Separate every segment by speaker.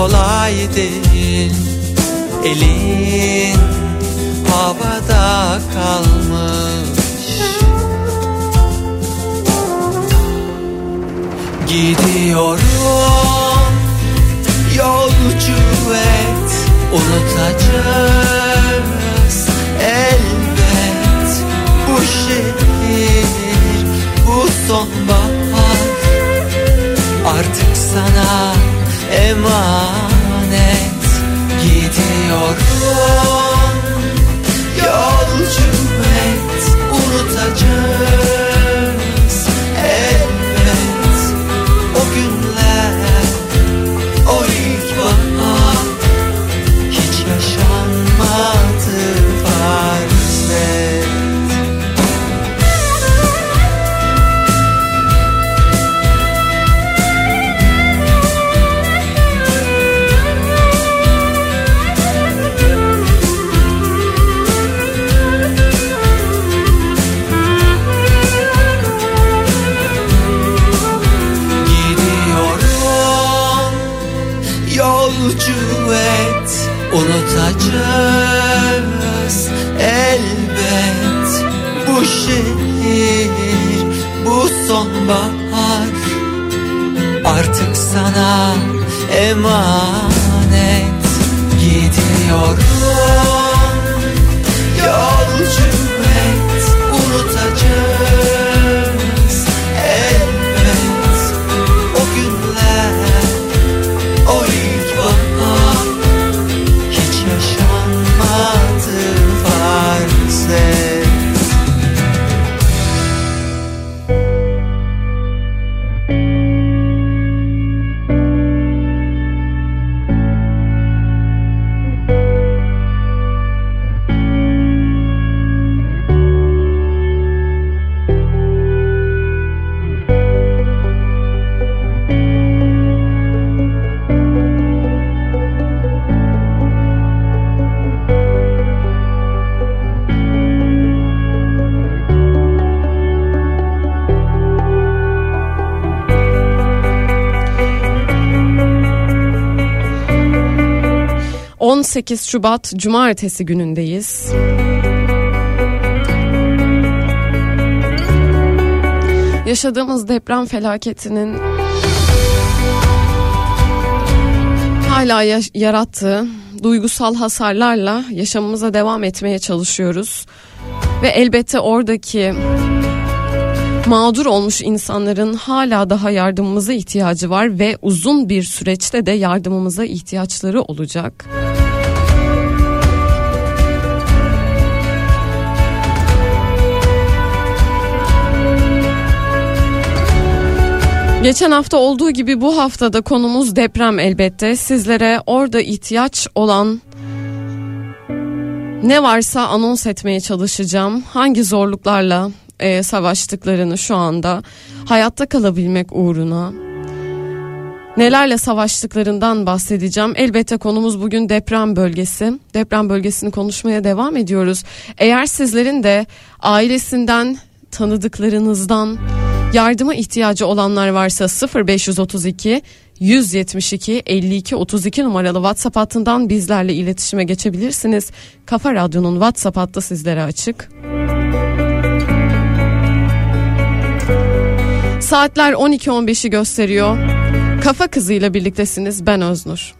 Speaker 1: kolay değil. Elin havada kalmış. Gidiyorum
Speaker 2: yolcu et. Unutacağız elbet Bu şehir bu sonbahar. Artık sana emanet Gidiyorum yolcu et Unutacağız Unutacağız elbet Bu şehir bu sonbahar. Artık sana emanet
Speaker 3: 18 Şubat Cumartesi günündeyiz. Yaşadığımız deprem felaketinin hala yarattığı duygusal hasarlarla yaşamımıza devam etmeye çalışıyoruz. Ve elbette oradaki mağdur olmuş insanların hala daha yardımımıza ihtiyacı var ve uzun bir süreçte de yardımımıza ihtiyaçları olacak. Geçen hafta olduğu gibi bu haftada konumuz deprem elbette. Sizlere orada ihtiyaç olan ne varsa anons etmeye çalışacağım. Hangi zorluklarla e, savaştıklarını şu anda hayatta kalabilmek uğruna nelerle savaştıklarından bahsedeceğim. Elbette konumuz bugün deprem bölgesi. Deprem bölgesini konuşmaya devam ediyoruz. Eğer sizlerin de ailesinden, tanıdıklarınızdan yardıma ihtiyacı olanlar varsa 0532 172 52 32 numaralı WhatsApp hattından bizlerle iletişime geçebilirsiniz. Kafa Radyo'nun WhatsApp hattı sizlere açık. Saatler 12.15'i gösteriyor. Kafa kızıyla birliktesiniz ben Öznur.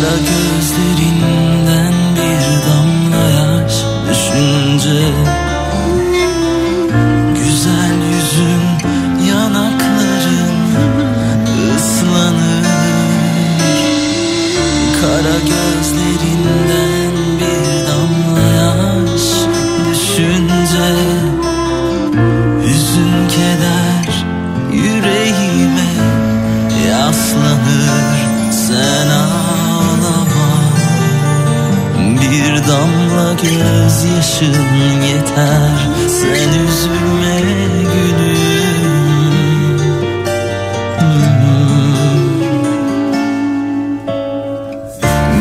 Speaker 4: better go. Gözyaşın yeter. Sen üzülme gülüm.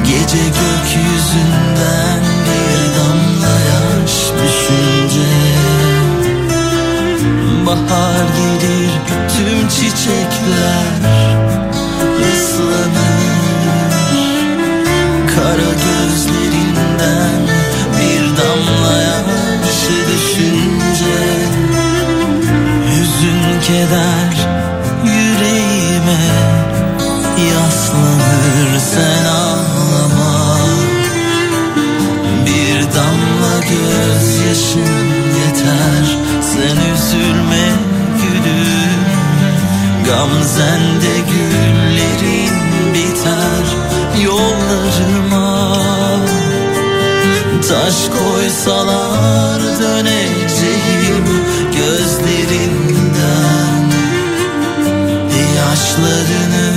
Speaker 4: Gece gökyüzünden bir damla yaş düşünce. Bahar gelir tüm çiçekler keder yüreğime yaslanır sen ağlama. Bir damla gözyaşın yeter sen üzülme gülüm. Gamzende güllerin biter yollarıma. Taş koysalar döneceğim gözlerinden Yaşlarını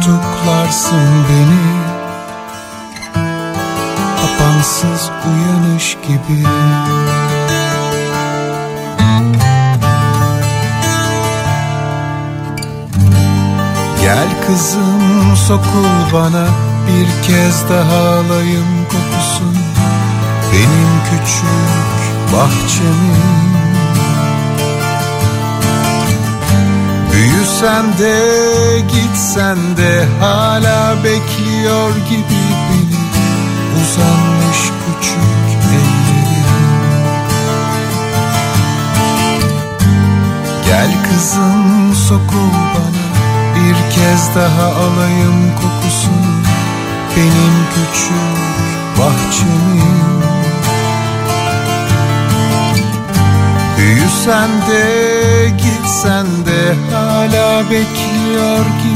Speaker 5: tutuklarsın beni. Kapansız uyanış gibi. Gel kızım sokul bana. Bir kez daha alayım kokusun Benim küçük bahçemin Dönsem de gitsen de hala bekliyor gibi beni. Uzanmış küçük ellerim. Gel kızım sokul bana. Bir kez daha alayım kokusunu. Benim küçük bahçemin Büyüsen de gitsen de hala bekliyor gibi.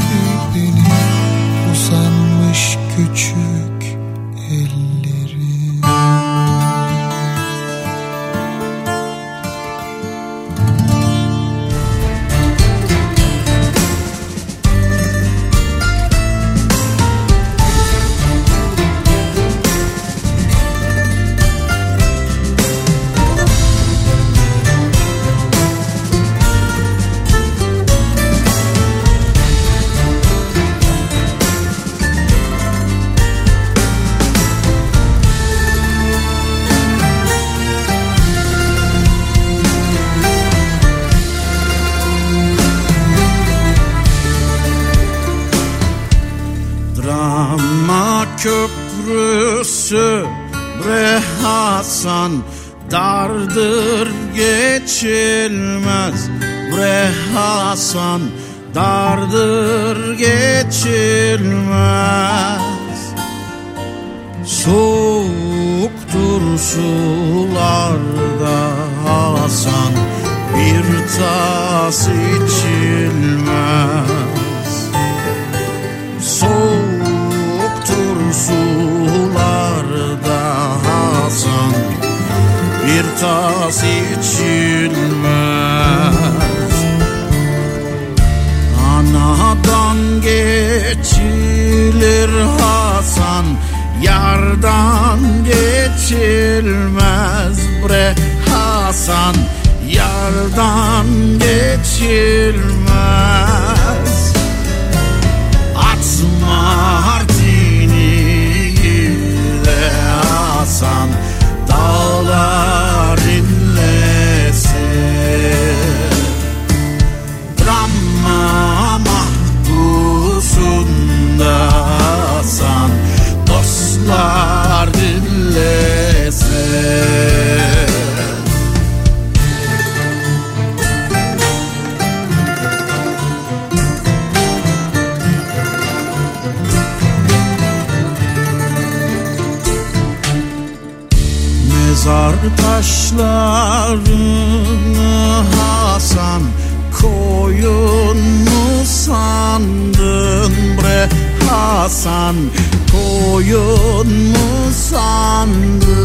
Speaker 5: koyun mu sandı?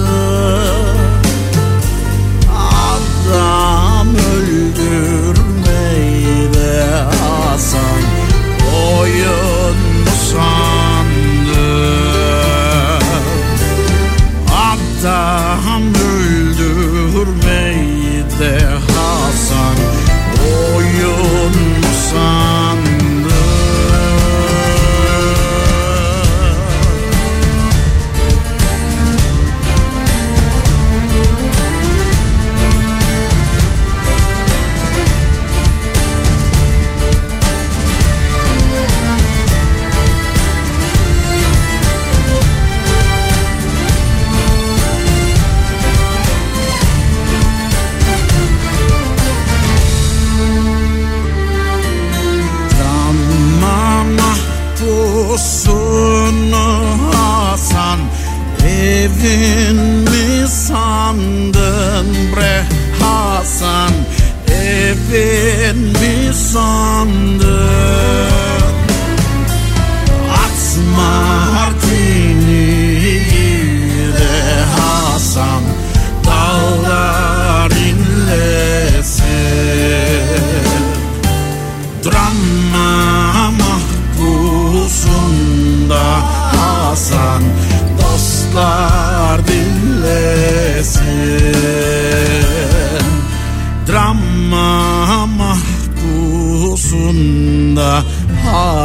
Speaker 5: Adam öldürmeyi be Hasan koyun mu sandı?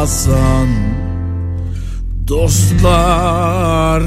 Speaker 5: Hasan. Dostlar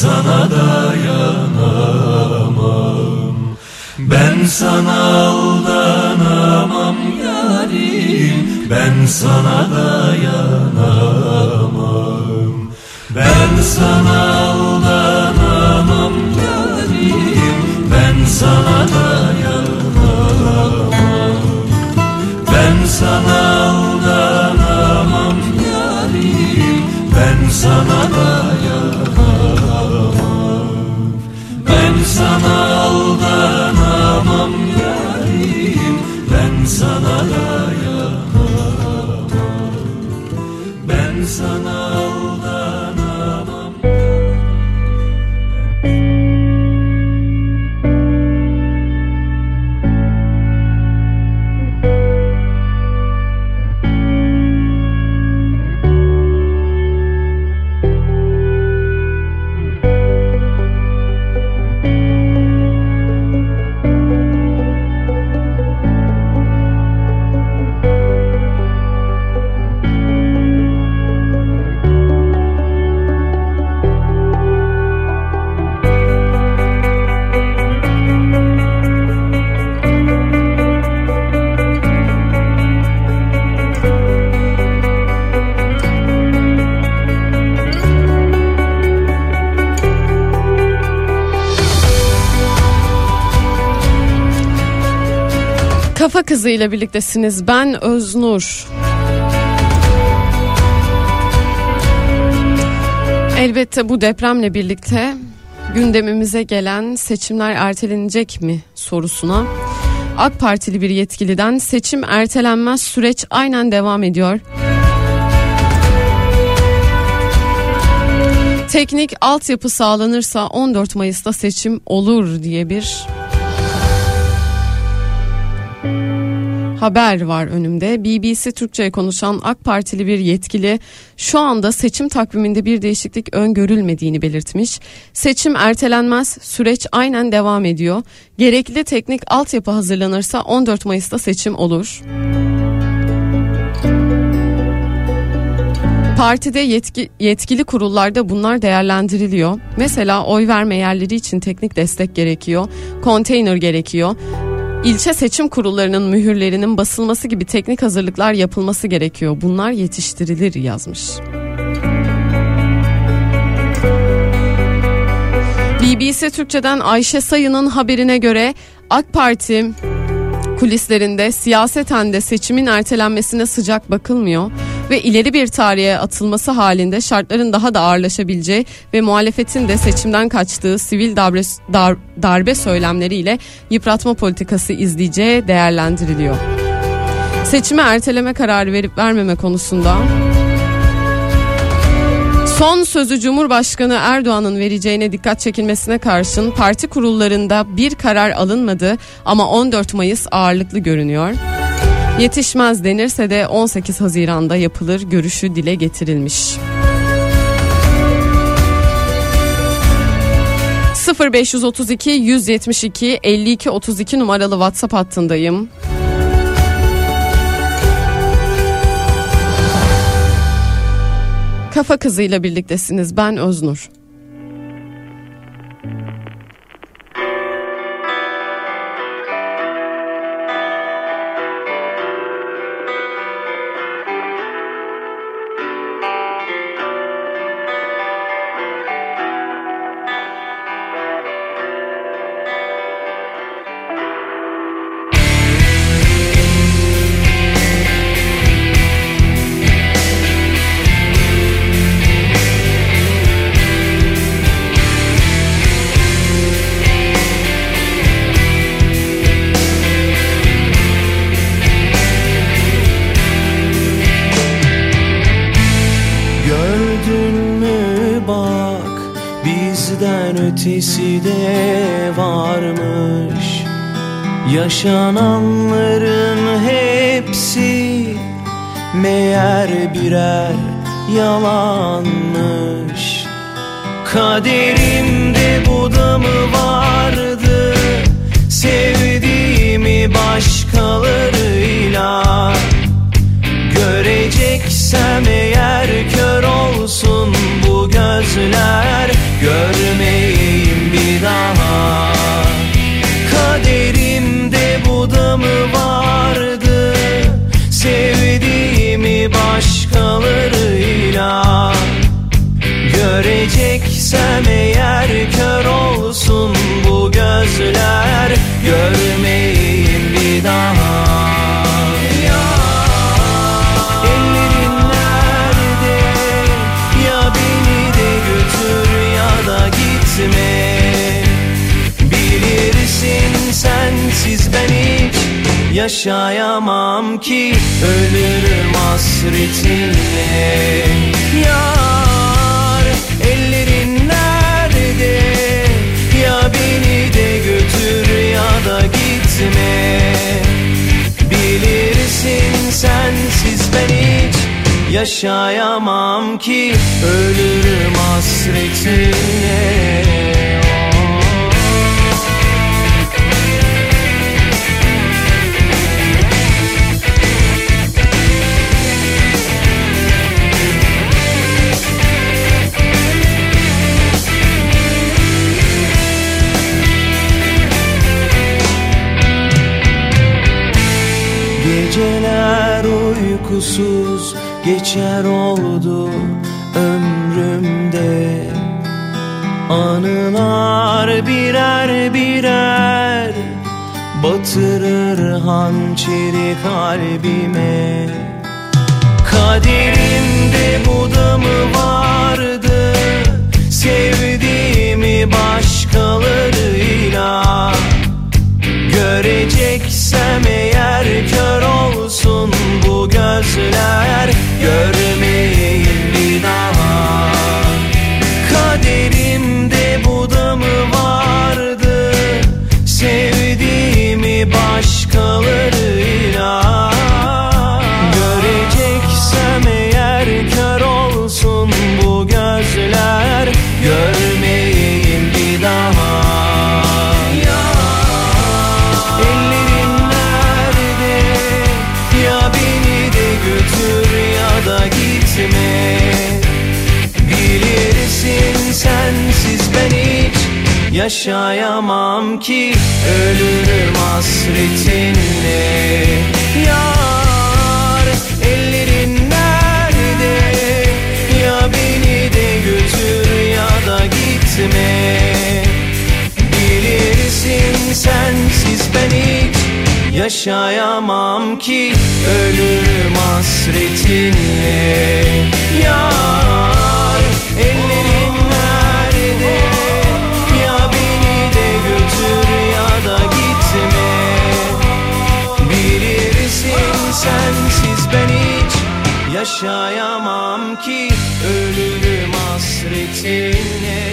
Speaker 6: sana dayanamam. Ben sana aldanamam yarim. Ben sana dayanamam. Ben sana aldanamam yarim. Ben sana dayanamam
Speaker 3: Kızı ile birliktesiniz. Ben Öznur. Elbette bu depremle birlikte gündemimize gelen seçimler ertelenecek mi sorusuna AK Partili bir yetkiliden seçim ertelenmez süreç aynen devam ediyor. Teknik altyapı sağlanırsa 14 Mayıs'ta seçim olur diye bir haber var önümde. BBC Türkçe'ye konuşan AK Partili bir yetkili şu anda seçim takviminde bir değişiklik öngörülmediğini belirtmiş. Seçim ertelenmez, süreç aynen devam ediyor. Gerekli teknik altyapı hazırlanırsa 14 Mayıs'ta seçim olur. Partide yetki, yetkili kurullarda bunlar değerlendiriliyor. Mesela oy verme yerleri için teknik destek gerekiyor, konteyner gerekiyor. İlçe seçim kurullarının mühürlerinin basılması gibi teknik hazırlıklar yapılması gerekiyor. Bunlar yetiştirilir yazmış. BBC Türkçe'den Ayşe Sayın'ın haberine göre AK Parti kulislerinde siyaseten de seçimin ertelenmesine sıcak bakılmıyor ve ileri bir tarihe atılması halinde şartların daha da ağırlaşabileceği ve muhalefetin de seçimden kaçtığı sivil darbe, dar, darbe söylemleriyle yıpratma politikası izleyeceği değerlendiriliyor. Seçimi erteleme kararı verip vermeme konusunda Son sözü Cumhurbaşkanı Erdoğan'ın vereceğine dikkat çekilmesine karşın parti kurullarında bir karar alınmadı ama 14 Mayıs ağırlıklı görünüyor. Yetişmez denirse de 18 Haziran'da yapılır görüşü dile getirilmiş. 0532 172 52 32 numaralı WhatsApp hattındayım. Kafa kızıyla birliktesiniz. Ben Öznur.
Speaker 7: Ki ölürüm hasretinle. Yar ellerin nerede? Ya beni de götür ya da gitme. Bilirsin sensiz ben hiç Yaşayamam ki ölürüm hasretinle. Yar ellerin nerede? yaşayamam ki Ölürüm
Speaker 8: hasretine.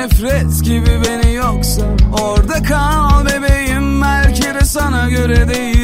Speaker 8: nefret gibi beni yoksa. Orada kal bebeğim belki de sana göre
Speaker 3: değil.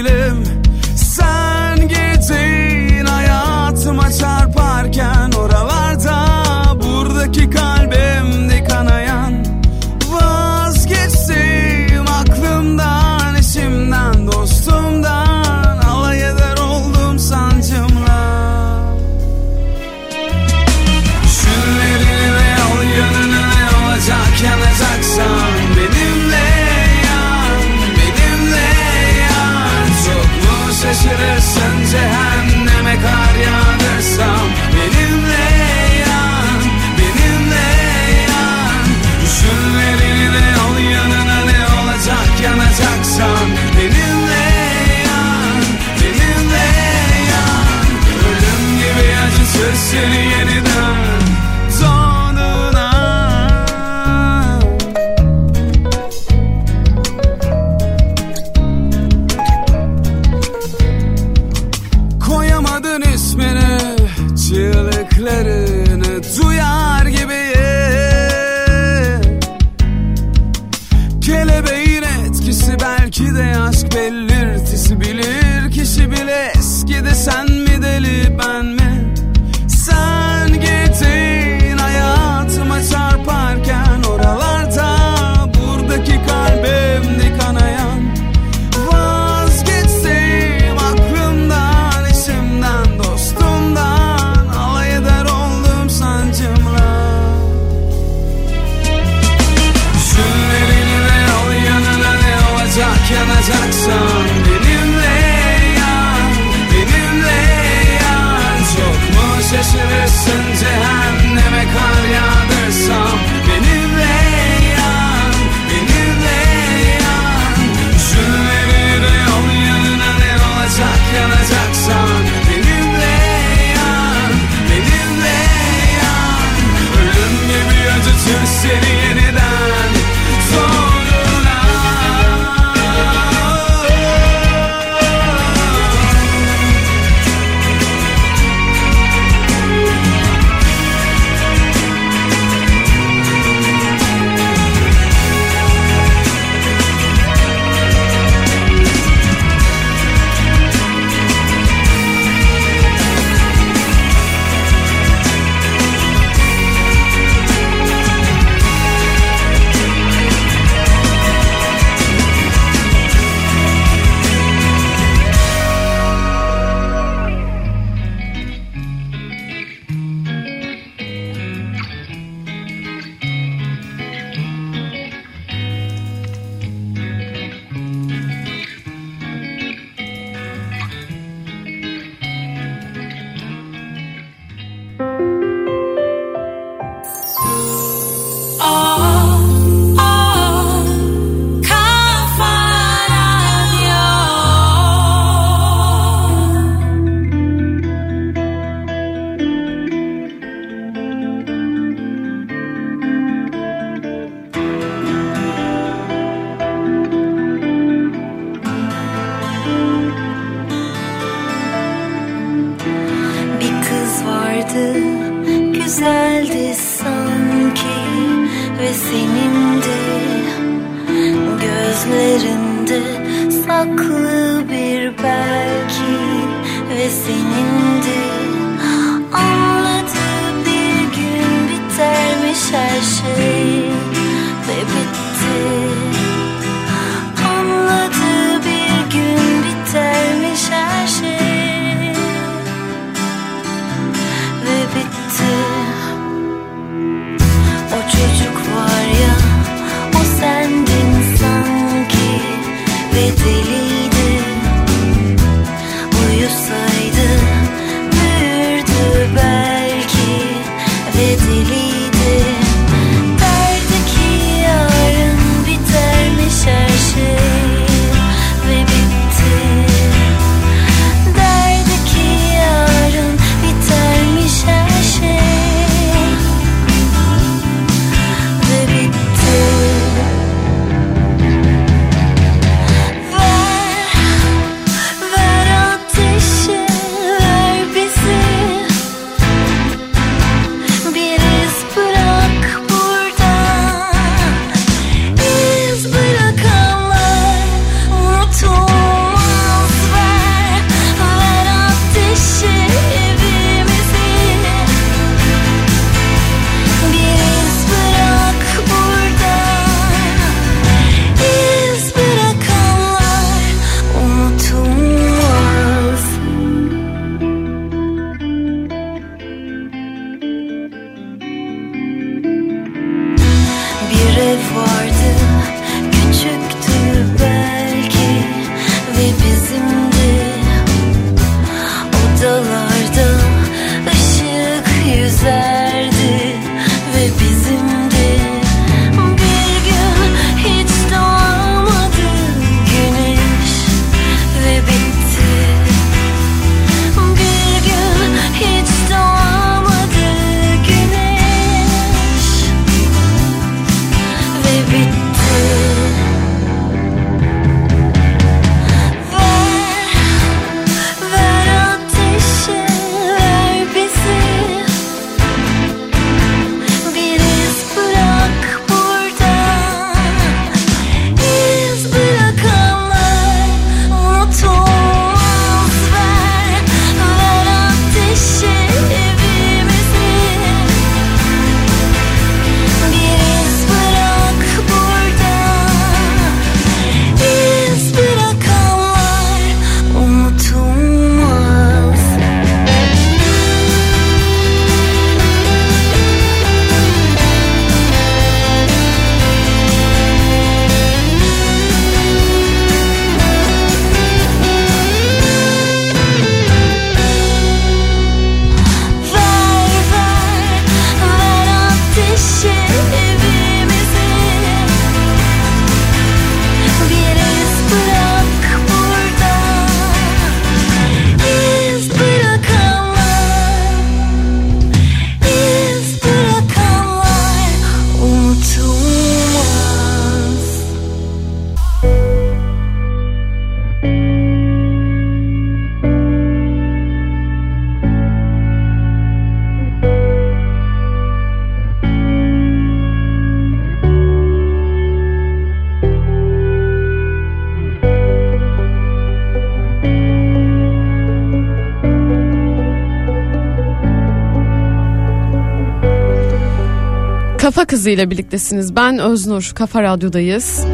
Speaker 3: İle birliktesiniz. Ben Öznur. Kafa Radyo'dayız.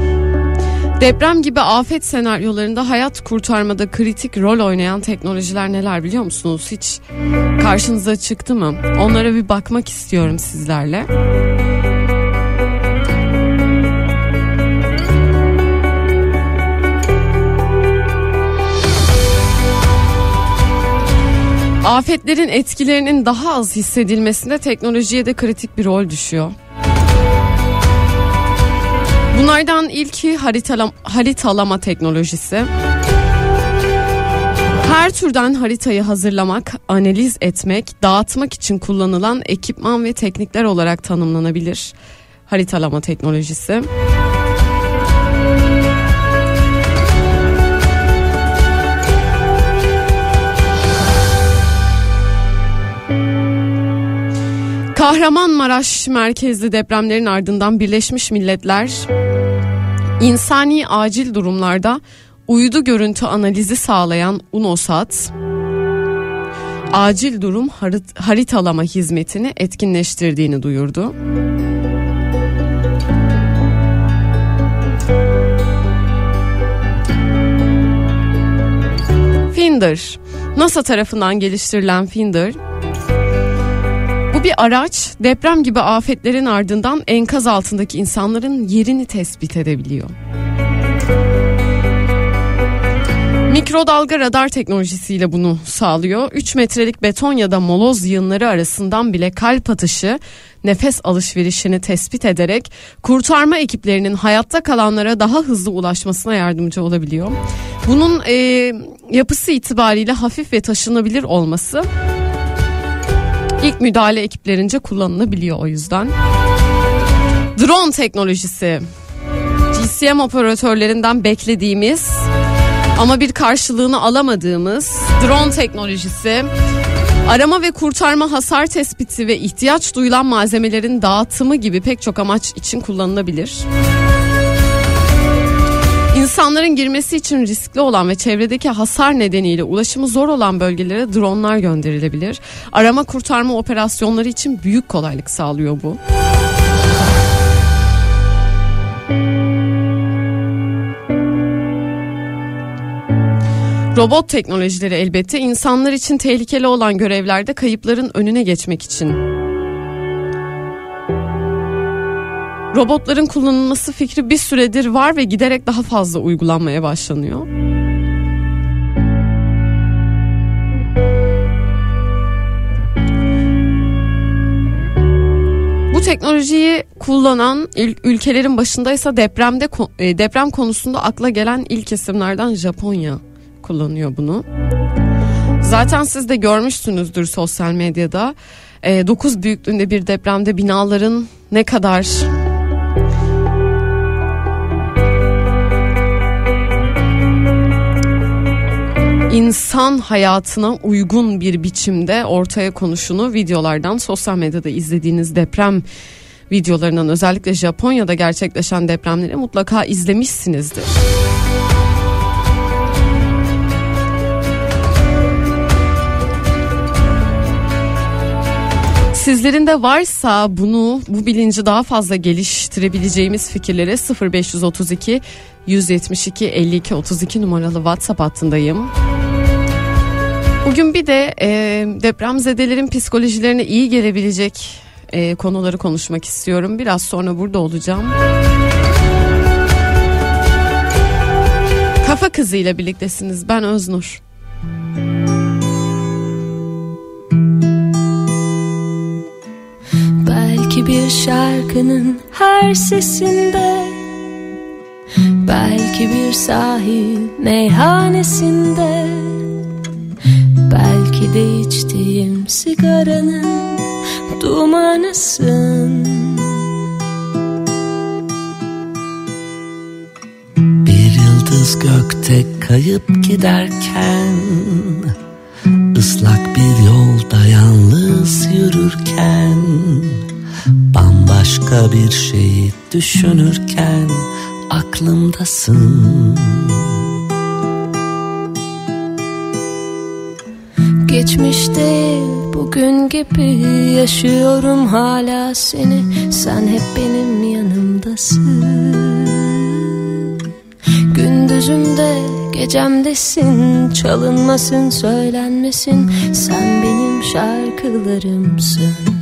Speaker 3: Deprem gibi afet senaryolarında hayat kurtarmada kritik rol oynayan teknolojiler neler biliyor musunuz? Hiç karşınıza çıktı mı? Onlara bir bakmak istiyorum sizlerle. Afetlerin etkilerinin daha az hissedilmesinde teknolojiye de kritik bir rol düşüyor. Bunlardan ilki haritalam haritalama teknolojisi. Her türden haritayı hazırlamak, analiz etmek, dağıtmak için kullanılan ekipman ve teknikler olarak tanımlanabilir. Haritalama teknolojisi. Kahramanmaraş merkezli depremlerin ardından Birleşmiş Milletler insani acil durumlarda uydu görüntü analizi sağlayan UNOSAT acil durum harit- haritalama hizmetini etkinleştirdiğini duyurdu. Finder NASA tarafından geliştirilen Finder bir araç deprem gibi afetlerin ardından enkaz altındaki insanların yerini tespit edebiliyor. Mikrodalga radar teknolojisiyle bunu sağlıyor. 3 metrelik beton ya da moloz yığınları arasından bile kalp atışı, nefes alışverişini tespit ederek kurtarma ekiplerinin hayatta kalanlara daha hızlı ulaşmasına yardımcı olabiliyor. Bunun e, yapısı itibariyle hafif ve taşınabilir olması ilk müdahale ekiplerince kullanılabiliyor o yüzden. Drone teknolojisi. GSM operatörlerinden beklediğimiz ama bir karşılığını alamadığımız drone teknolojisi arama ve kurtarma hasar tespiti ve ihtiyaç duyulan malzemelerin dağıtımı gibi pek çok amaç için kullanılabilir. İnsanların girmesi için riskli olan ve çevredeki hasar nedeniyle ulaşımı zor olan bölgelere dronlar gönderilebilir. Arama kurtarma operasyonları için büyük kolaylık sağlıyor bu. Robot teknolojileri elbette insanlar için tehlikeli olan görevlerde kayıpların önüne geçmek için. Robotların kullanılması fikri bir süredir var ve giderek daha fazla uygulanmaya başlanıyor. Bu teknolojiyi kullanan ülkelerin başındaysa depremde e, deprem konusunda akla gelen ilk isimlerden Japonya kullanıyor bunu. Zaten siz de görmüşsünüzdür sosyal medyada. 9 büyüklüğünde bir depremde binaların ne kadar insan hayatına uygun bir biçimde ortaya konuşunu videolardan sosyal medyada izlediğiniz deprem videolarından özellikle Japonya'da gerçekleşen depremleri mutlaka izlemişsinizdir. Sizlerin de varsa bunu bu bilinci daha fazla geliştirebileceğimiz fikirlere 0532 172 52 32 numaralı WhatsApp hattındayım. Bugün bir de e, depremzedelerin psikolojilerine iyi gelebilecek e, konuları konuşmak istiyorum. Biraz sonra burada olacağım. Kafa Kızı ile birliktesiniz. Ben Öznur.
Speaker 9: Belki bir şarkının her sesinde. Belki bir sahil meyhanesinde. Belki de içtiğim sigaranın dumanısın.
Speaker 6: Bir yıldız gökte kayıp giderken ıslak bir yolda yalnız yürürken Bambaşka bir şeyi düşünürken aklımdasın.
Speaker 9: Geçmişte bugün gibi yaşıyorum hala seni. Sen hep benim yanımdasın. Gündüzümde gecemdesin Çalınmasın söylenmesin. Sen benim şarkılarımsın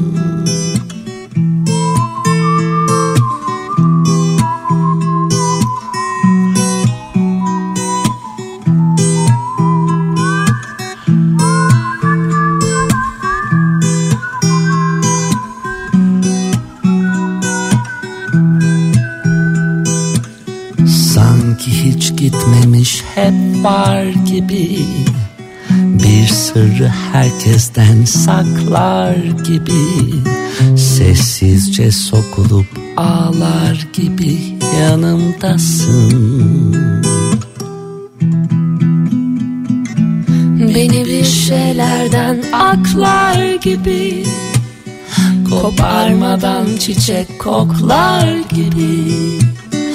Speaker 6: gitmemiş hep var gibi. Bir sırrı herkesten saklar gibi. Sessizce sokulup ağlar gibi yanımdasın.
Speaker 9: Beni bir şeylerden aklar gibi.
Speaker 6: Koparmadan çiçek koklar gibi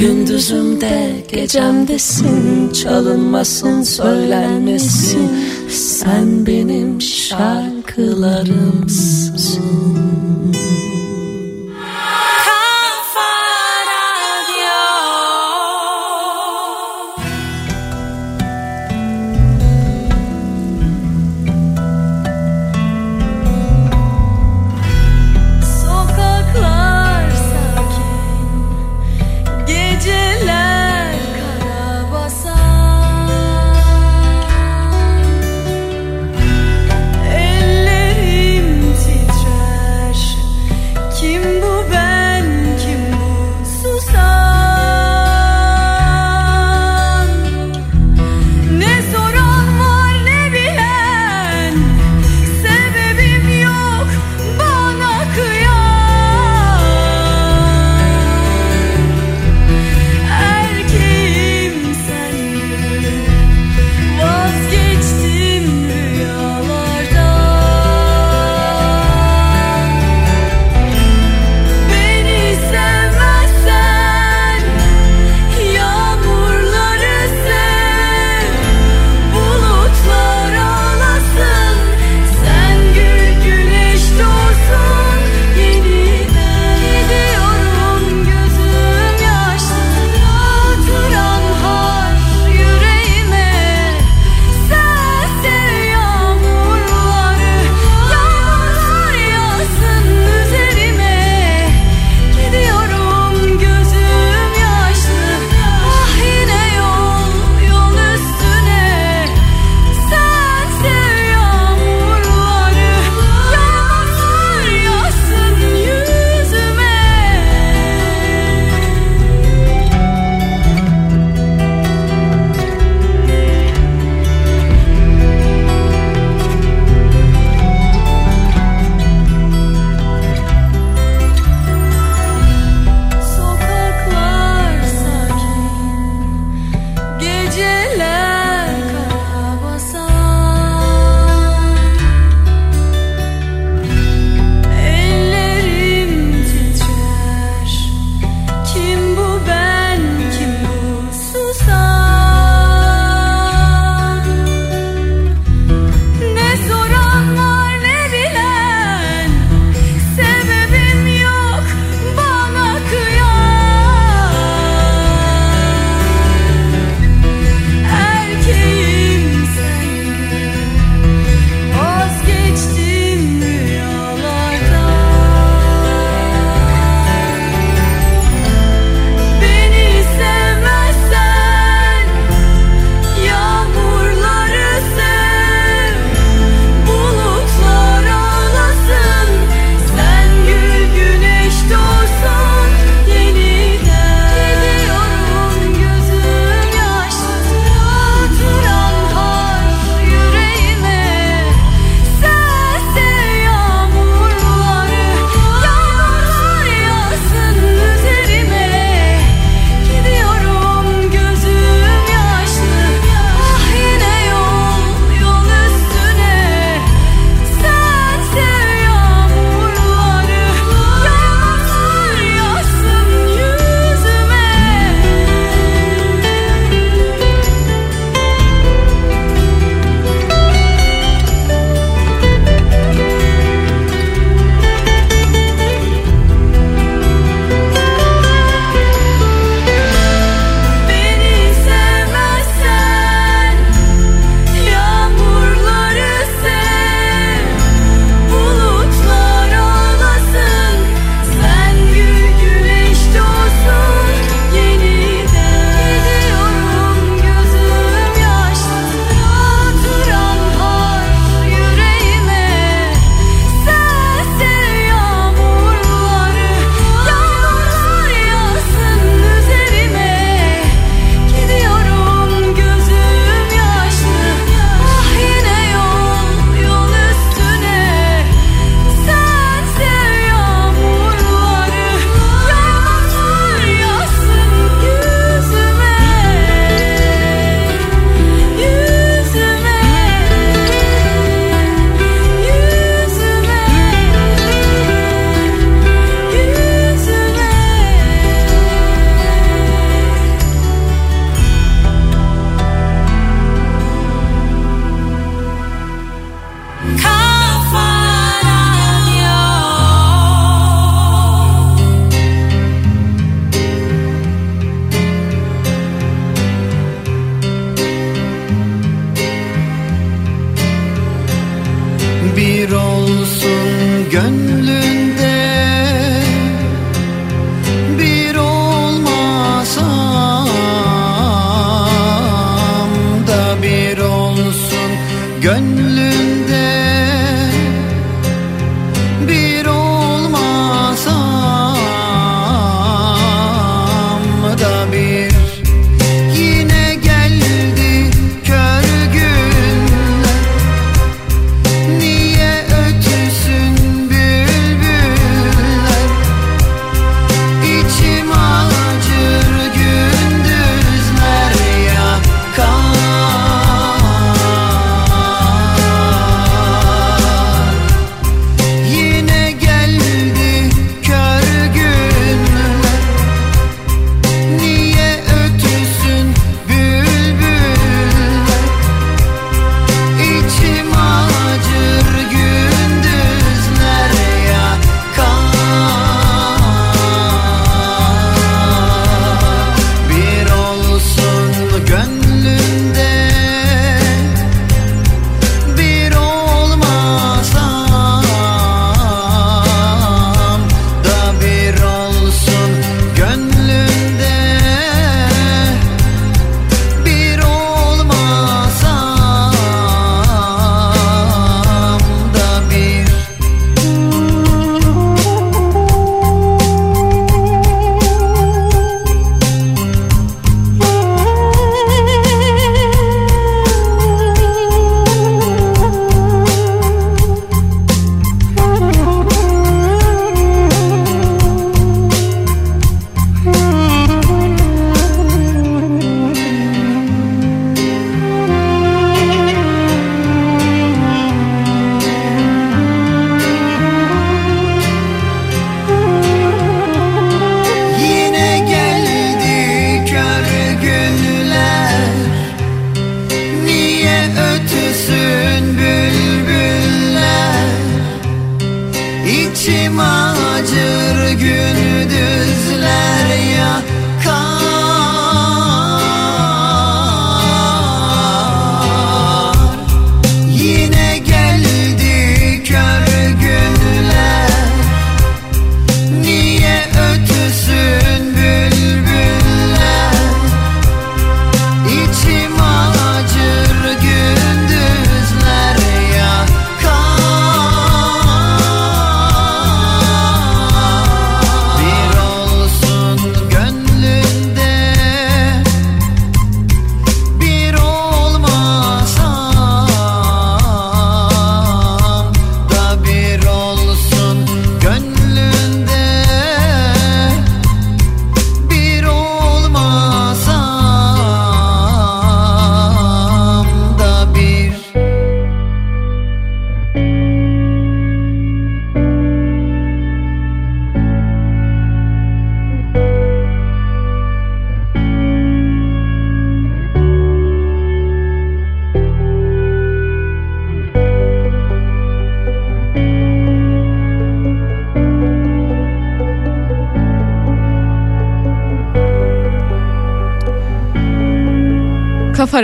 Speaker 9: Gündüzümde gecemdesin Çalınmasın söylenmesin. Sen benim şarkılarımsın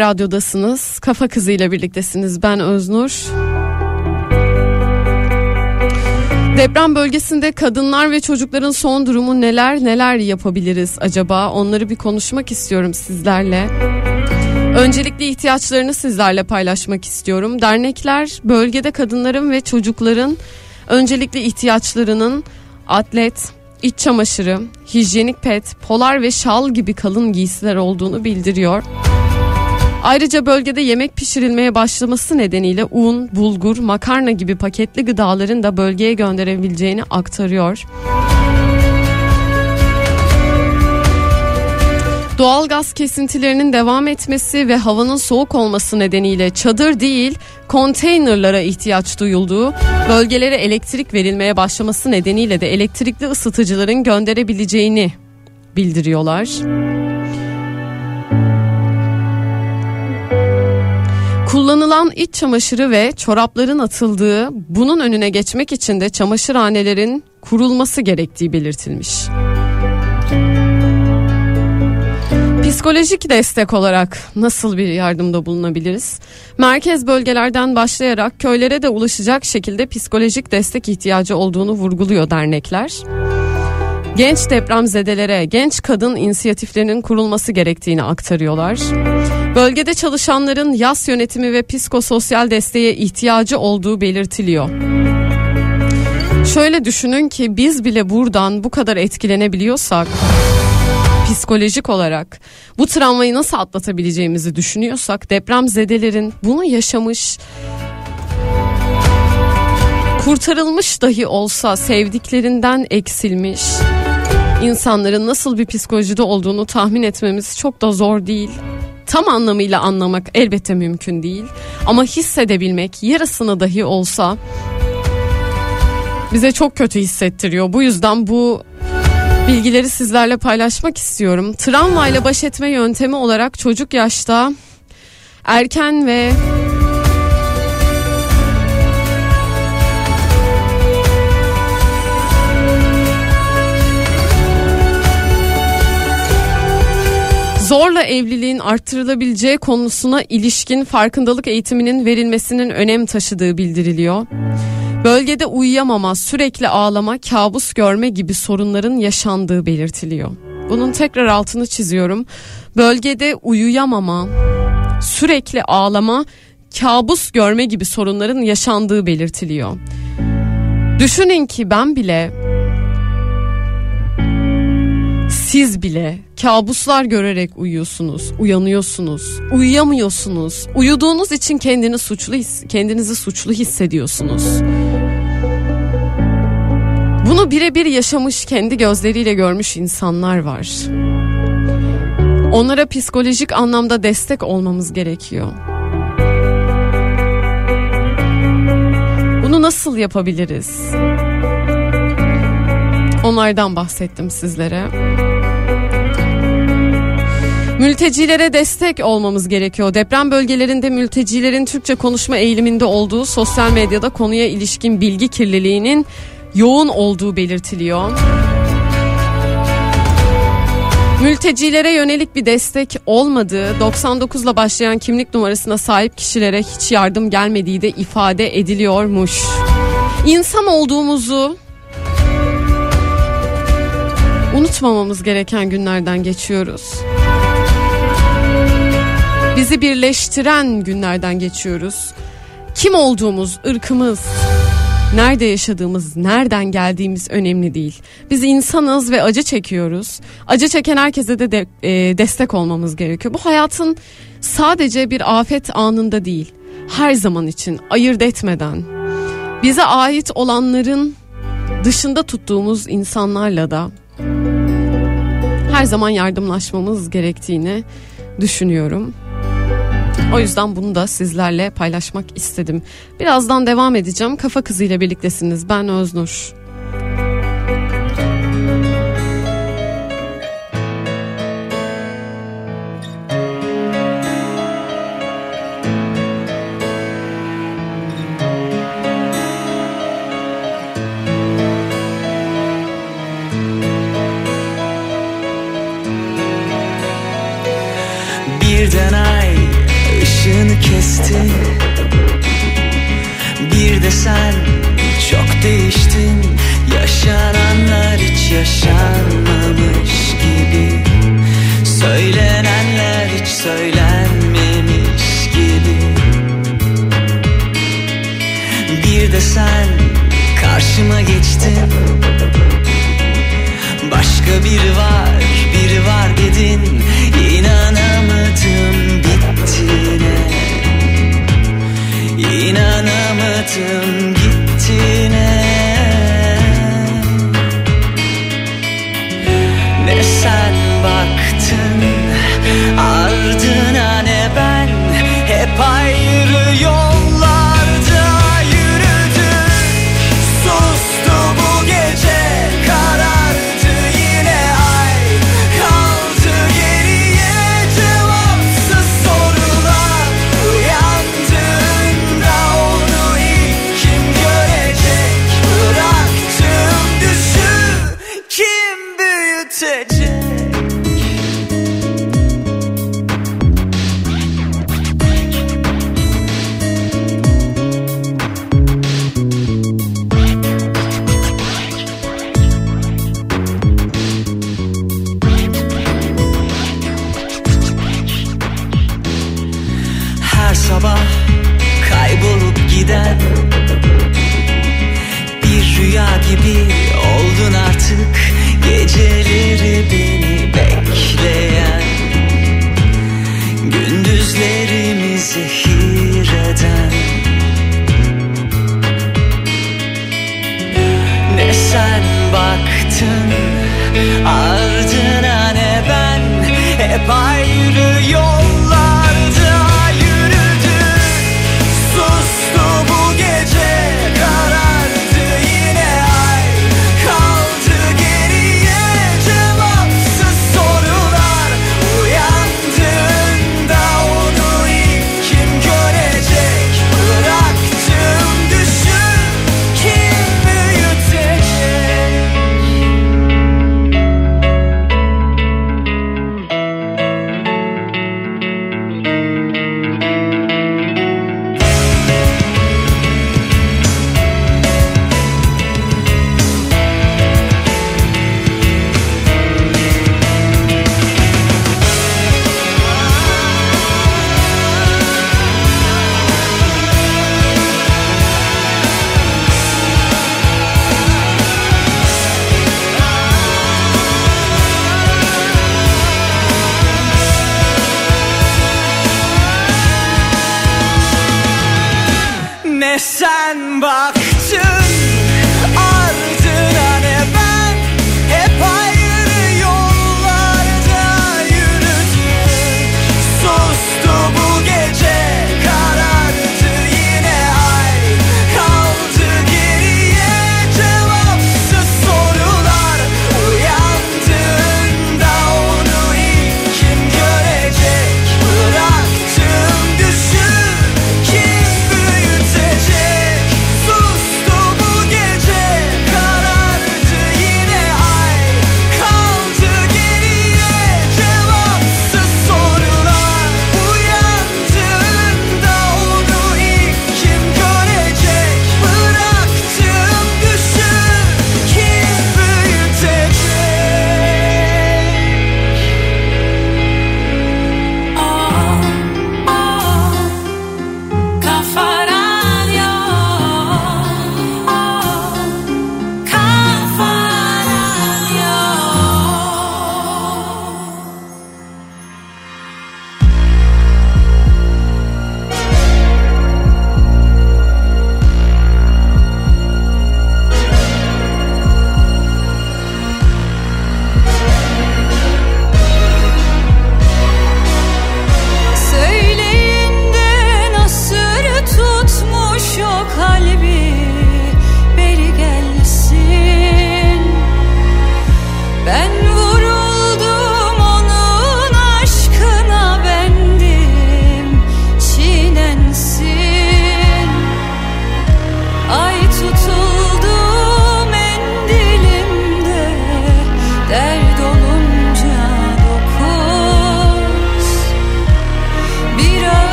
Speaker 3: Radyo'dasınız. Kafa Kızı ile birliktesiniz. Ben Öznur. Deprem bölgesinde kadınlar ve çocukların son durumu neler neler yapabiliriz acaba? Onları bir konuşmak istiyorum sizlerle. Öncelikli ihtiyaçlarını sizlerle paylaşmak istiyorum. Dernekler bölgede kadınların ve çocukların öncelikli ihtiyaçlarının atlet, iç çamaşırı, hijyenik pet, polar ve şal gibi kalın giysiler olduğunu bildiriyor. Ayrıca bölgede yemek pişirilmeye başlaması nedeniyle un, bulgur, makarna gibi paketli gıdaların da bölgeye gönderebileceğini aktarıyor. Doğalgaz kesintilerinin devam etmesi ve havanın soğuk olması nedeniyle çadır değil konteynerlara ihtiyaç duyulduğu, bölgelere elektrik verilmeye başlaması nedeniyle de elektrikli ısıtıcıların gönderebileceğini bildiriyorlar. Kullanılan iç çamaşırı ve çorapların atıldığı, bunun önüne geçmek için de çamaşırhanelerin kurulması gerektiği belirtilmiş. Psikolojik destek olarak nasıl bir yardımda bulunabiliriz? Merkez bölgelerden başlayarak köylere de ulaşacak şekilde psikolojik destek ihtiyacı olduğunu vurguluyor dernekler. Genç depremzedelere, genç kadın inisiyatiflerinin kurulması gerektiğini aktarıyorlar. Bölgede çalışanların yas yönetimi ve psikososyal desteğe ihtiyacı olduğu belirtiliyor. Şöyle düşünün ki biz bile buradan bu kadar etkilenebiliyorsak psikolojik olarak bu travmayı nasıl atlatabileceğimizi düşünüyorsak depremzedelerin bunu yaşamış kurtarılmış dahi olsa sevdiklerinden eksilmiş insanların nasıl bir psikolojide olduğunu tahmin etmemiz çok da zor değil. Tam anlamıyla anlamak elbette mümkün değil ama hissedebilmek yarısını dahi olsa bize çok kötü hissettiriyor. Bu yüzden bu bilgileri sizlerle paylaşmak istiyorum. Travmayla baş etme yöntemi olarak çocuk yaşta erken ve zorla evliliğin arttırılabileceği konusuna ilişkin farkındalık eğitiminin verilmesinin önem taşıdığı bildiriliyor. Bölgede uyuyamama, sürekli ağlama, kabus görme gibi sorunların yaşandığı belirtiliyor. Bunun tekrar altını çiziyorum. Bölgede uyuyamama, sürekli ağlama, kabus görme gibi sorunların yaşandığı belirtiliyor. Düşünün ki ben bile siz bile kabuslar görerek uyuyorsunuz, uyanıyorsunuz, uyuyamıyorsunuz. Uyuduğunuz için kendini suçlu kendinizi suçlu hissediyorsunuz. Bunu birebir yaşamış, kendi gözleriyle görmüş insanlar var. Onlara psikolojik anlamda destek olmamız gerekiyor. Bunu nasıl yapabiliriz? Onlardan bahsettim sizlere. Mültecilere destek olmamız gerekiyor. Deprem bölgelerinde mültecilerin Türkçe konuşma eğiliminde olduğu sosyal medyada konuya ilişkin bilgi kirliliğinin yoğun olduğu belirtiliyor. Mültecilere yönelik bir destek olmadığı, 99 ile başlayan kimlik numarasına sahip kişilere hiç yardım gelmediği de ifade ediliyormuş. İnsan olduğumuzu unutmamamız gereken günlerden geçiyoruz. Bizi birleştiren günlerden geçiyoruz. Kim olduğumuz, ırkımız, nerede yaşadığımız, nereden geldiğimiz önemli değil. Biz insanız ve acı çekiyoruz. Acı çeken herkese de, de e, destek olmamız gerekiyor. Bu hayatın sadece bir afet anında değil, her zaman için ayırt etmeden bize ait olanların dışında tuttuğumuz insanlarla da her zaman yardımlaşmamız gerektiğini düşünüyorum. O yüzden bunu da sizlerle paylaşmak istedim. Birazdan devam edeceğim. Kafa Kızı ile birliktesiniz. Ben Öznur.
Speaker 2: Sen çok değiştin Yaşananlar hiç yaşanmamış gibi. Söylenenler hiç söylenmemiş gibi. Bir de sen karşıma geçtin. Başka biri var, biri var dedin İnanamadım gittiğine. Ne sen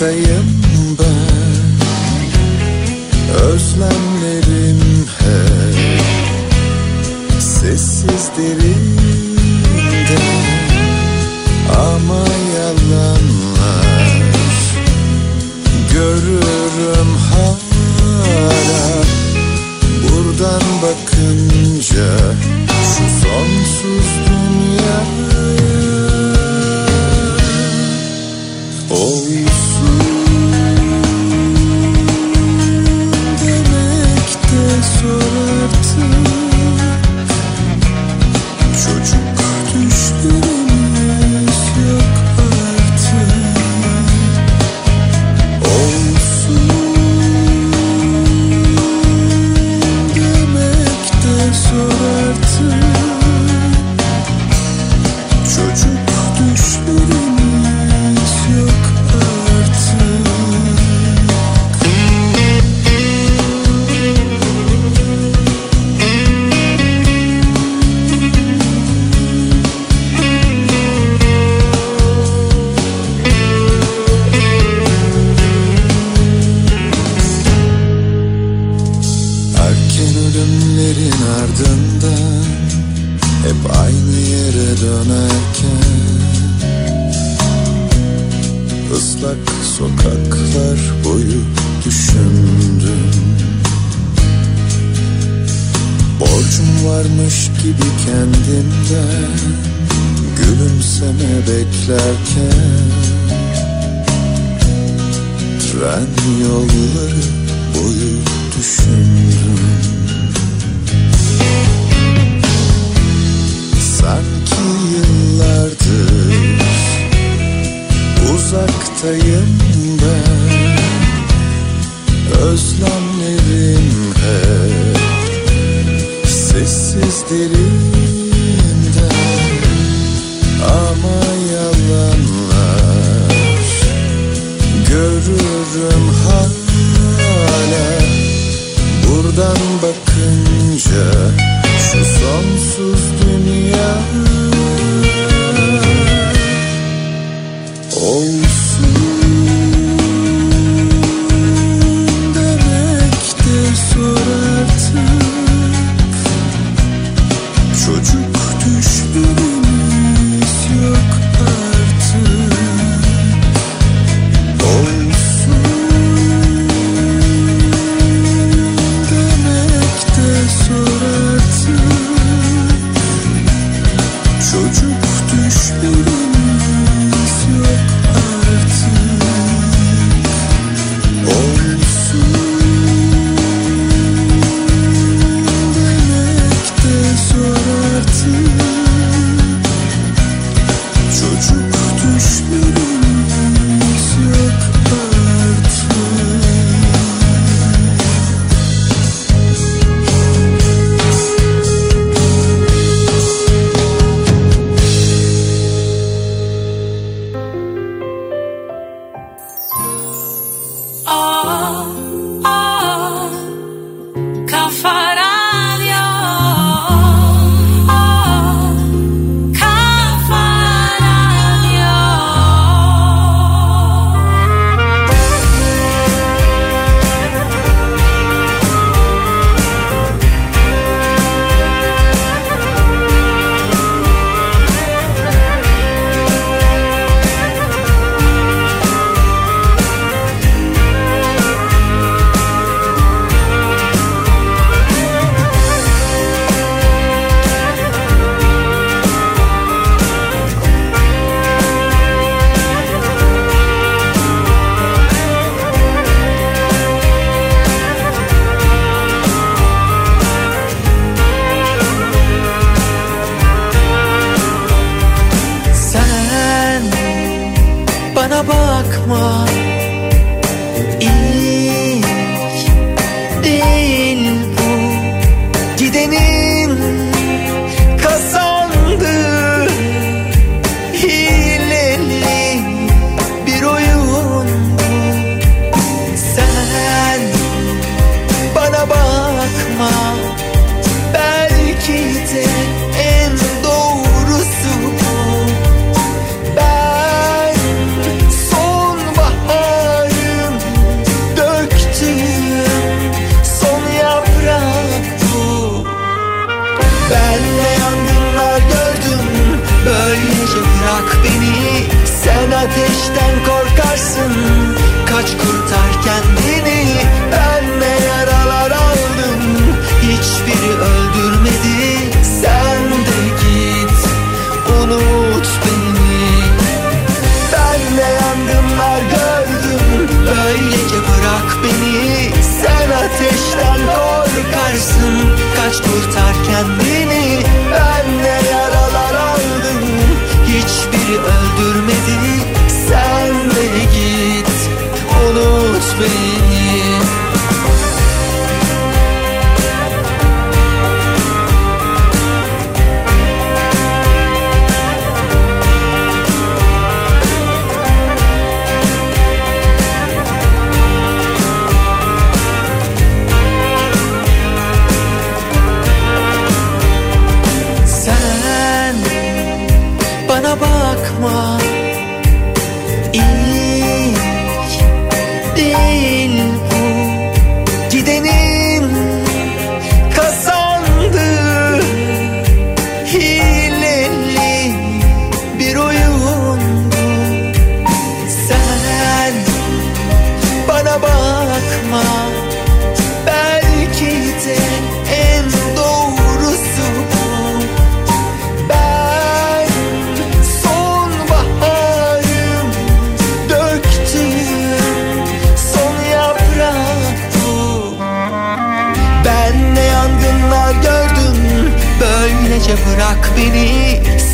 Speaker 4: uzaktayım ben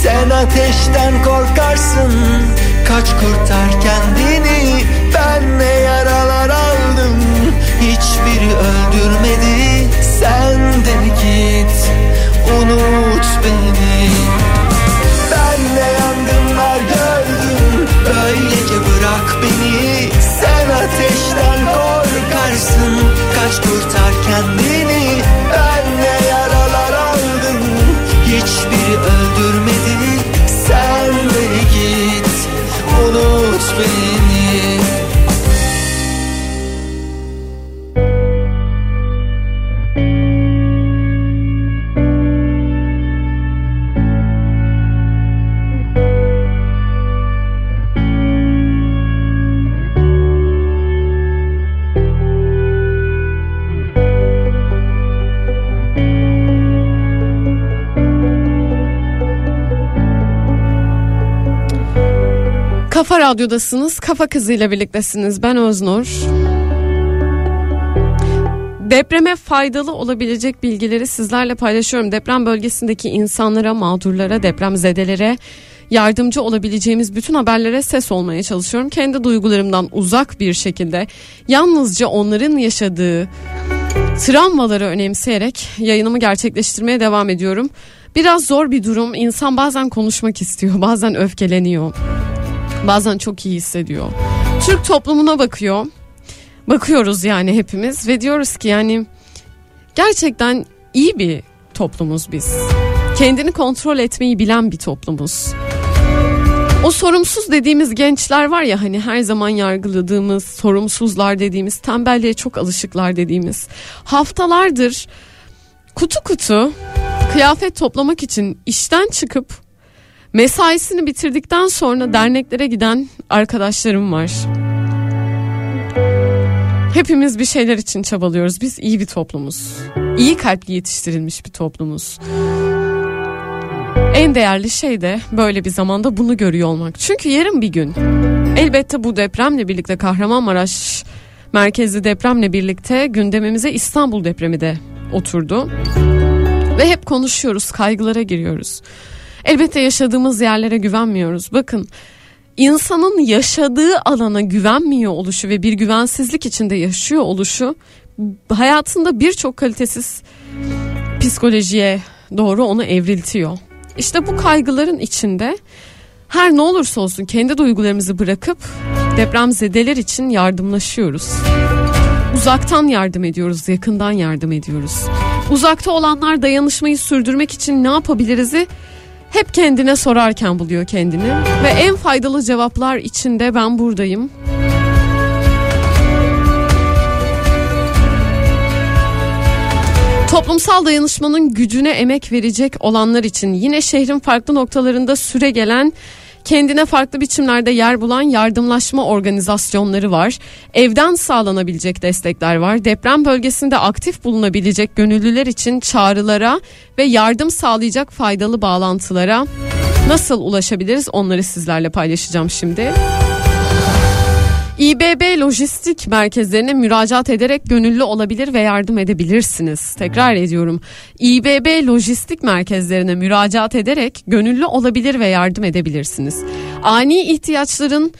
Speaker 2: Sen ateşten korkarsın. Kaç kurtar kendini. Ben ne yaralar aldım. Hiçbiri öldürmedi. Sen de git. Unut beni
Speaker 3: Radyo'dasınız. Kafa Kızı ile birliktesiniz. Ben Öznur. Depreme faydalı olabilecek bilgileri sizlerle paylaşıyorum. Deprem bölgesindeki insanlara, mağdurlara, depremzedelere yardımcı olabileceğimiz bütün haberlere ses olmaya çalışıyorum. Kendi duygularımdan uzak bir şekilde yalnızca onların yaşadığı travmaları önemseyerek yayınımı gerçekleştirmeye devam ediyorum. Biraz zor bir durum. İnsan bazen konuşmak istiyor, bazen öfkeleniyor. Bazen çok iyi hissediyor. Türk toplumuna bakıyor. Bakıyoruz yani hepimiz ve diyoruz ki yani gerçekten iyi bir toplumuz biz. Kendini kontrol etmeyi bilen bir toplumuz. O sorumsuz dediğimiz gençler var ya hani her zaman yargıladığımız sorumsuzlar dediğimiz tembelliğe çok alışıklar dediğimiz haftalardır kutu kutu kıyafet toplamak için işten çıkıp mesaisini bitirdikten sonra derneklere giden arkadaşlarım var. Hepimiz bir şeyler için çabalıyoruz. Biz iyi bir toplumuz. İyi kalpli yetiştirilmiş bir toplumuz. En değerli şey de böyle bir zamanda bunu görüyor olmak. Çünkü yarın bir gün elbette bu depremle birlikte Kahramanmaraş merkezli depremle birlikte gündemimize İstanbul depremi de oturdu. Ve hep konuşuyoruz, kaygılara giriyoruz. Elbette yaşadığımız yerlere güvenmiyoruz. Bakın insanın yaşadığı alana güvenmiyor oluşu ve bir güvensizlik içinde yaşıyor oluşu hayatında birçok kalitesiz psikolojiye doğru onu evriltiyor. İşte bu kaygıların içinde her ne olursa olsun kendi duygularımızı bırakıp depremzedeler için yardımlaşıyoruz. Uzaktan yardım ediyoruz, yakından yardım ediyoruz. Uzakta olanlar dayanışmayı sürdürmek için ne yapabiliriz'i hep kendine sorarken buluyor kendini ve en faydalı cevaplar içinde ben buradayım. Toplumsal dayanışmanın gücüne emek verecek olanlar için yine şehrin farklı noktalarında süre gelen kendine farklı biçimlerde yer bulan yardımlaşma organizasyonları var. Evden sağlanabilecek destekler var. Deprem bölgesinde aktif bulunabilecek gönüllüler için çağrılara ve yardım sağlayacak faydalı bağlantılara nasıl ulaşabiliriz onları sizlerle paylaşacağım şimdi. İBB lojistik merkezlerine müracaat ederek gönüllü olabilir ve yardım edebilirsiniz. Tekrar ediyorum. İBB lojistik merkezlerine müracaat ederek gönüllü olabilir ve yardım edebilirsiniz. Ani ihtiyaçların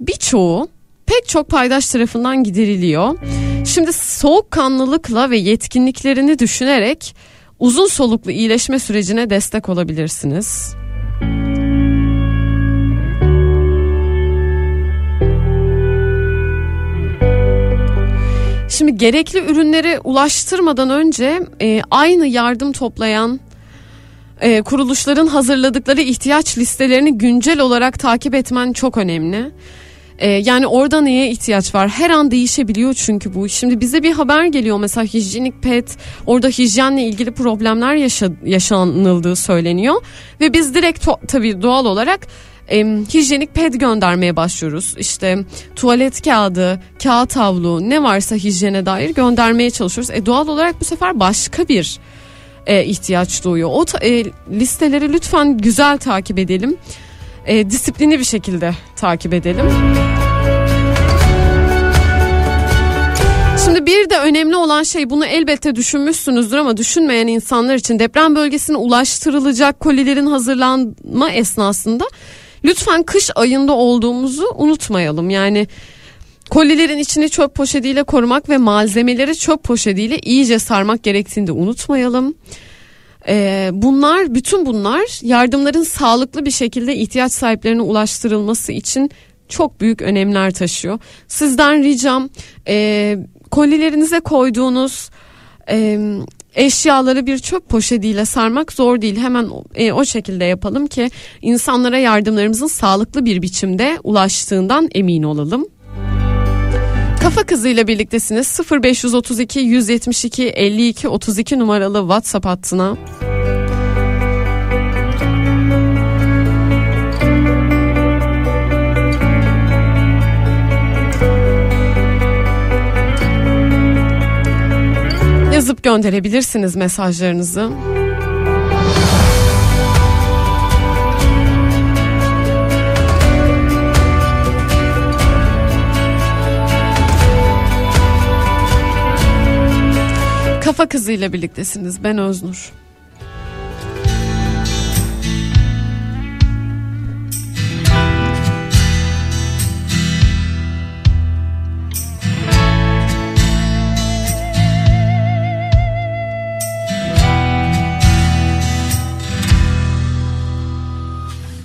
Speaker 3: birçoğu pek çok paydaş tarafından gideriliyor. Şimdi soğukkanlılıkla ve yetkinliklerini düşünerek uzun soluklu iyileşme sürecine destek olabilirsiniz. Şimdi gerekli ürünleri ulaştırmadan önce e, aynı yardım toplayan e, kuruluşların hazırladıkları ihtiyaç listelerini güncel olarak takip etmen çok önemli. E, yani orada neye ihtiyaç var? Her an değişebiliyor çünkü bu. Şimdi bize bir haber geliyor mesela hijyenik pet orada hijyenle ilgili problemler yaşa, yaşanıldığı söyleniyor ve biz direkt to- tabii doğal olarak e, hijyenik ped göndermeye başlıyoruz. İşte tuvalet kağıdı, kağıt havlu ne varsa hijyene dair göndermeye çalışıyoruz. E, doğal olarak bu sefer başka bir e, ihtiyaç doğuyor. O e, listeleri lütfen güzel takip edelim. E, disiplinli bir şekilde takip edelim. Şimdi bir de önemli olan şey bunu elbette düşünmüşsünüzdür ama düşünmeyen insanlar için deprem bölgesine ulaştırılacak kolilerin hazırlanma esnasında lütfen kış ayında olduğumuzu unutmayalım. Yani kolilerin içini çöp poşetiyle korumak ve malzemeleri çöp poşetiyle iyice sarmak gerektiğini de unutmayalım. Ee, bunlar bütün bunlar yardımların sağlıklı bir şekilde ihtiyaç sahiplerine ulaştırılması için çok büyük önemler taşıyor. Sizden ricam e, kolilerinize koyduğunuz e, eşyaları bir çöp poşetiyle sarmak zor değil. Hemen e, o şekilde yapalım ki insanlara yardımlarımızın sağlıklı bir biçimde ulaştığından emin olalım. Kafa Kızı ile birliktesiniz 0532 172 52 32 numaralı WhatsApp hattına. Yazıp gönderebilirsiniz mesajlarınızı. Kafa Kızı ile birliktesiniz. Ben Öznur.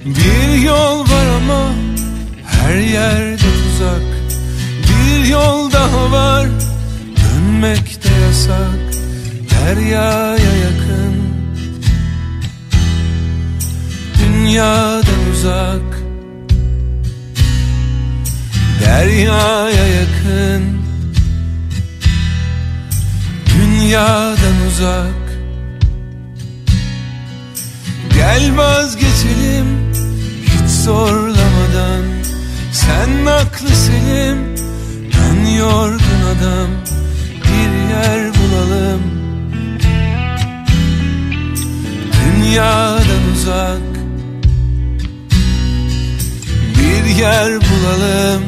Speaker 1: Bir yol var ama her yerde tuzak Bir yol daha var dönmek de yasak. Deryaya yakın. Dünyadan uzak. Deryaya yakın. Dünyadan uzak Gel vazgeçelim hiç zorlamadan. Sen aklı selim ben yorgun adam. Bir yer bulalım. Dünyadan uzak. Bir yer bulalım.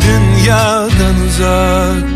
Speaker 1: Dünyadan uzak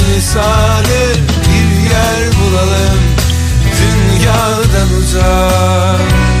Speaker 1: Bir yer bulalım dünyadan uzak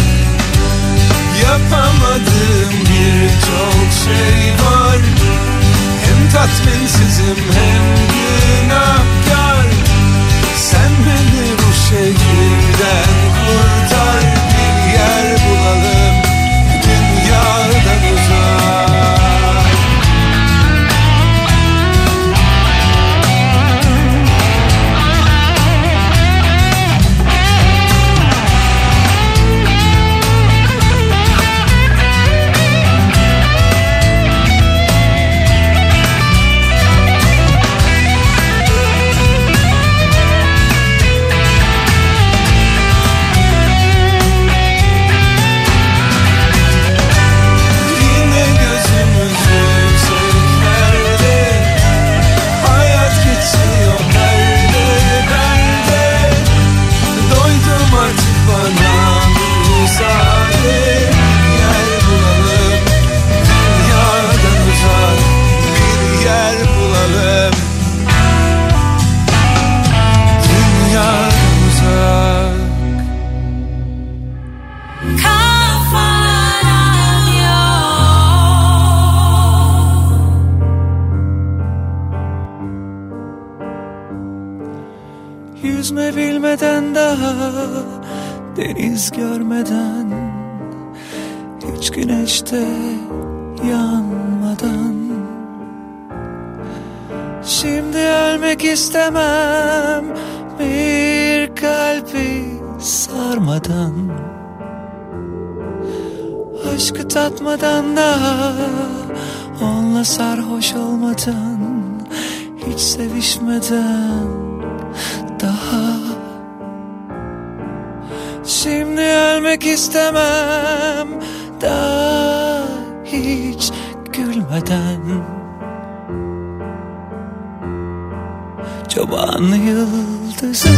Speaker 1: şey var. Hem tatminsizim hem günahkar. Sen beni bu şehirden güneşte yanmadan. Şimdi ölmek istemem Bir kalbi sarmadan. Aşkı tatmadan daha Onunla sarhoş olmadan Hiç sevişmeden daha. Şimdi ölmek istemem Daha hiç gülmeden Çoban yıldızı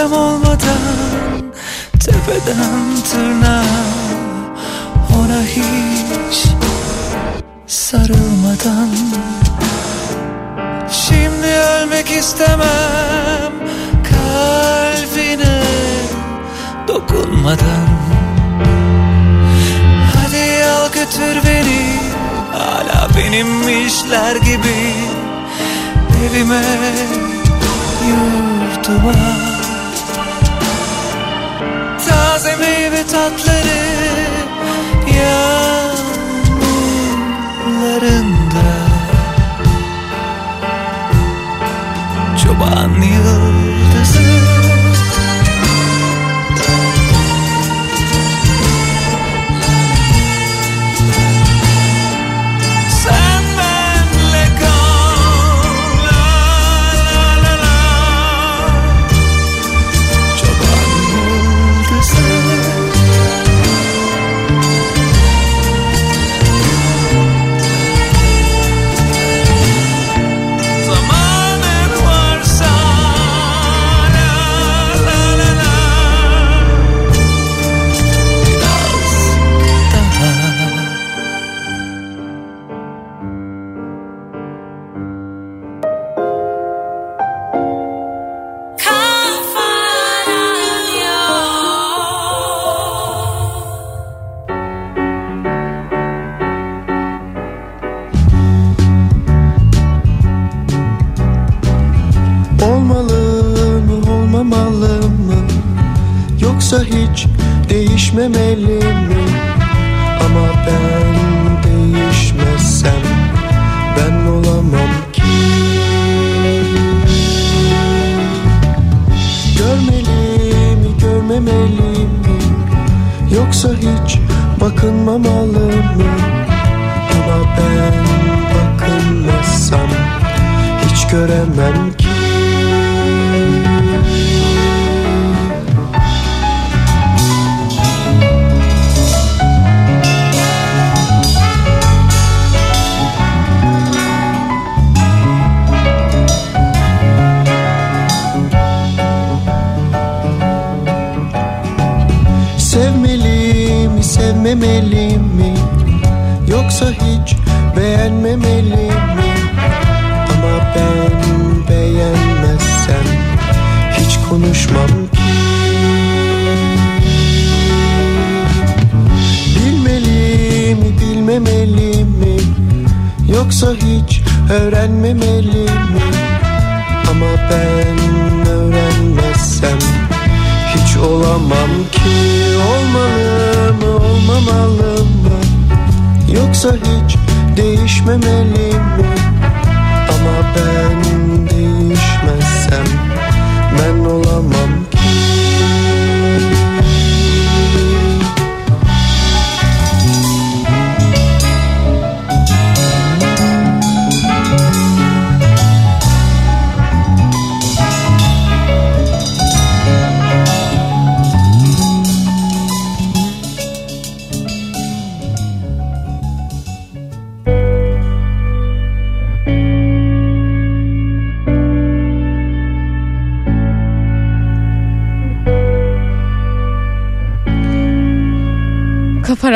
Speaker 1: kimsem olmadan Tepeden tırnağa Ona hiç sarılmadan. Şimdi ölmek istemem Kalbine dokunmadan. Hadi al götür beni Hala benimmişler gibi. Evime yurtuma Taze meyve tatları yanlarında. Çoban yıldızı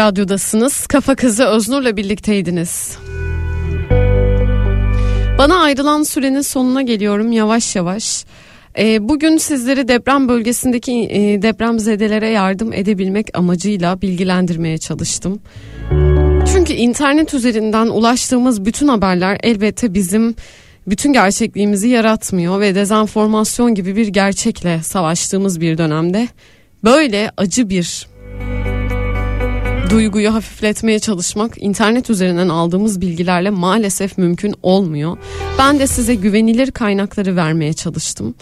Speaker 3: Radyo'dasınız. Kafa Kızı Öznur'la birlikteydiniz. Bana ayrılan sürenin sonuna geliyorum yavaş yavaş. Ee, bugün sizleri deprem bölgesindeki e, depremzedelere yardım edebilmek amacıyla bilgilendirmeye çalıştım. Çünkü internet üzerinden ulaştığımız bütün haberler elbette bizim bütün gerçekliğimizi yaratmıyor ve dezenformasyon gibi bir gerçekle savaştığımız bir dönemde böyle acı bir duyguyu hafifletmeye çalışmak internet üzerinden aldığımız bilgilerle maalesef mümkün olmuyor. Ben de size güvenilir kaynakları vermeye çalıştım.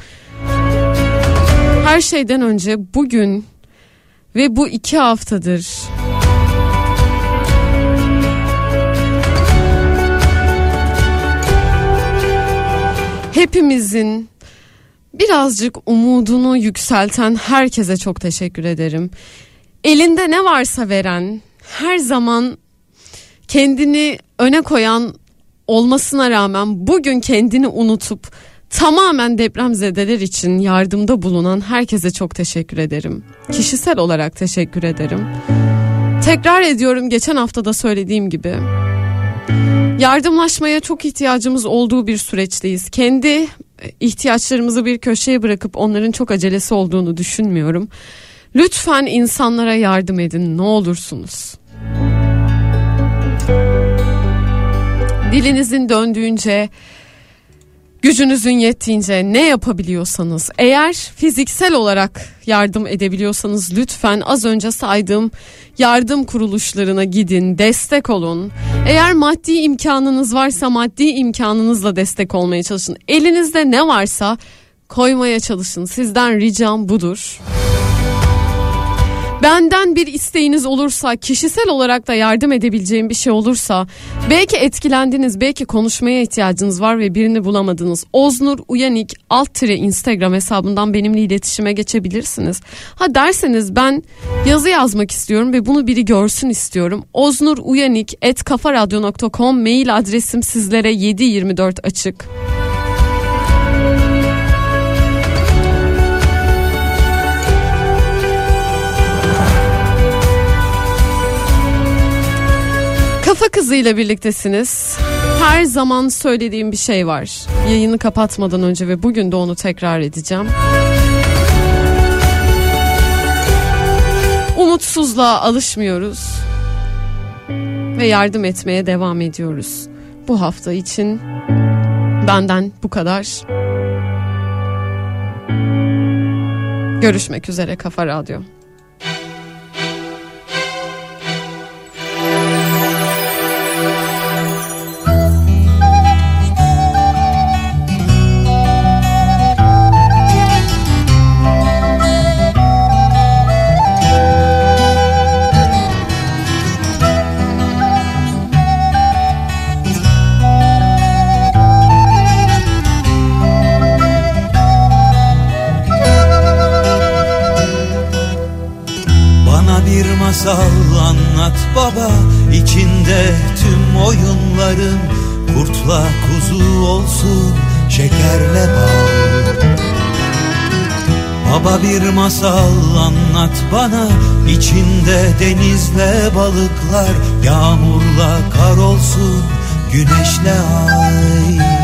Speaker 3: Her şeyden önce bugün ve bu iki haftadır hepimizin birazcık umudunu yükselten herkese çok teşekkür ederim. Elinde ne varsa veren, her zaman kendini öne koyan olmasına rağmen bugün kendini unutup tamamen depremzedeler için yardımda bulunan herkese çok teşekkür ederim. Kişisel olarak teşekkür ederim. Tekrar ediyorum geçen hafta da söylediğim gibi. Yardımlaşmaya çok ihtiyacımız olduğu bir süreçteyiz. Kendi ihtiyaçlarımızı bir köşeye bırakıp onların çok acelesi olduğunu düşünmüyorum. Lütfen insanlara yardım edin ne olursunuz. Dilinizin döndüğünce, gücünüzün yettiğince ne yapabiliyorsanız, eğer fiziksel olarak yardım edebiliyorsanız lütfen az önce saydığım yardım kuruluşlarına gidin, destek olun. Eğer maddi imkanınız varsa maddi imkanınızla destek olmaya çalışın. Elinizde ne varsa koymaya çalışın. Sizden ricam budur. Benden bir isteğiniz olursa, kişisel olarak da yardım edebileceğim bir şey olursa, belki etkilendiniz, belki konuşmaya ihtiyacınız var ve birini bulamadınız. Oznur Uyanik alt tire Instagram hesabından benimle iletişime geçebilirsiniz. Ha derseniz ben yazı yazmak istiyorum ve bunu biri görsün istiyorum. Oznur Uyanik et kafaradyo.com mail adresim sizlere 724 açık. Kafa kızıyla birliktesiniz. Her zaman söylediğim bir şey var. Yayını kapatmadan önce ve bugün de onu tekrar edeceğim. Umutsuzluğa alışmıyoruz. Ve yardım etmeye devam ediyoruz. Bu hafta için benden bu kadar. Görüşmek üzere Kafa Radyo.
Speaker 10: Anlat baba içinde tüm oyunların Kurtla kuzu olsun şekerle bal. Baba bir masal anlat bana içinde denizle balıklar Yağmurla kar olsun güneşle ay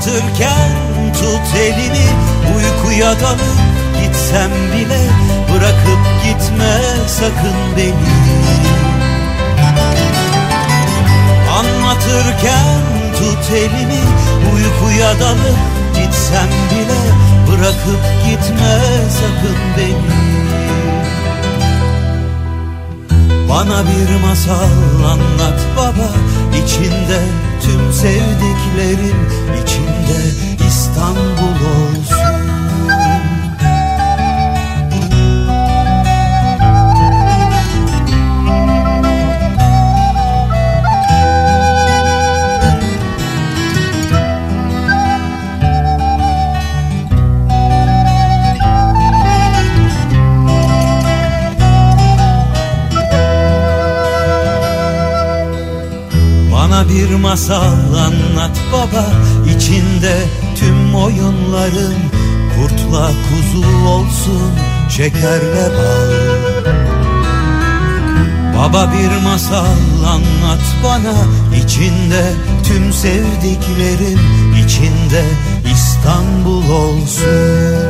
Speaker 10: Anlatırken tut elini uykuya dalıp gitsem bile Bırakıp gitme sakın beni. Anlatırken tut elimi uykuya dalıp gitsem bile Bırakıp gitme sakın beni Bana bir masal anlat baba. İçinde tüm sevdiklerim içinde İstanbul olsun bir masal anlat baba. İçinde tüm oyunların Kurtla kuzu olsun şekerle bal. Baba bir masal anlat bana. İçinde tüm sevdiklerim içinde İstanbul olsun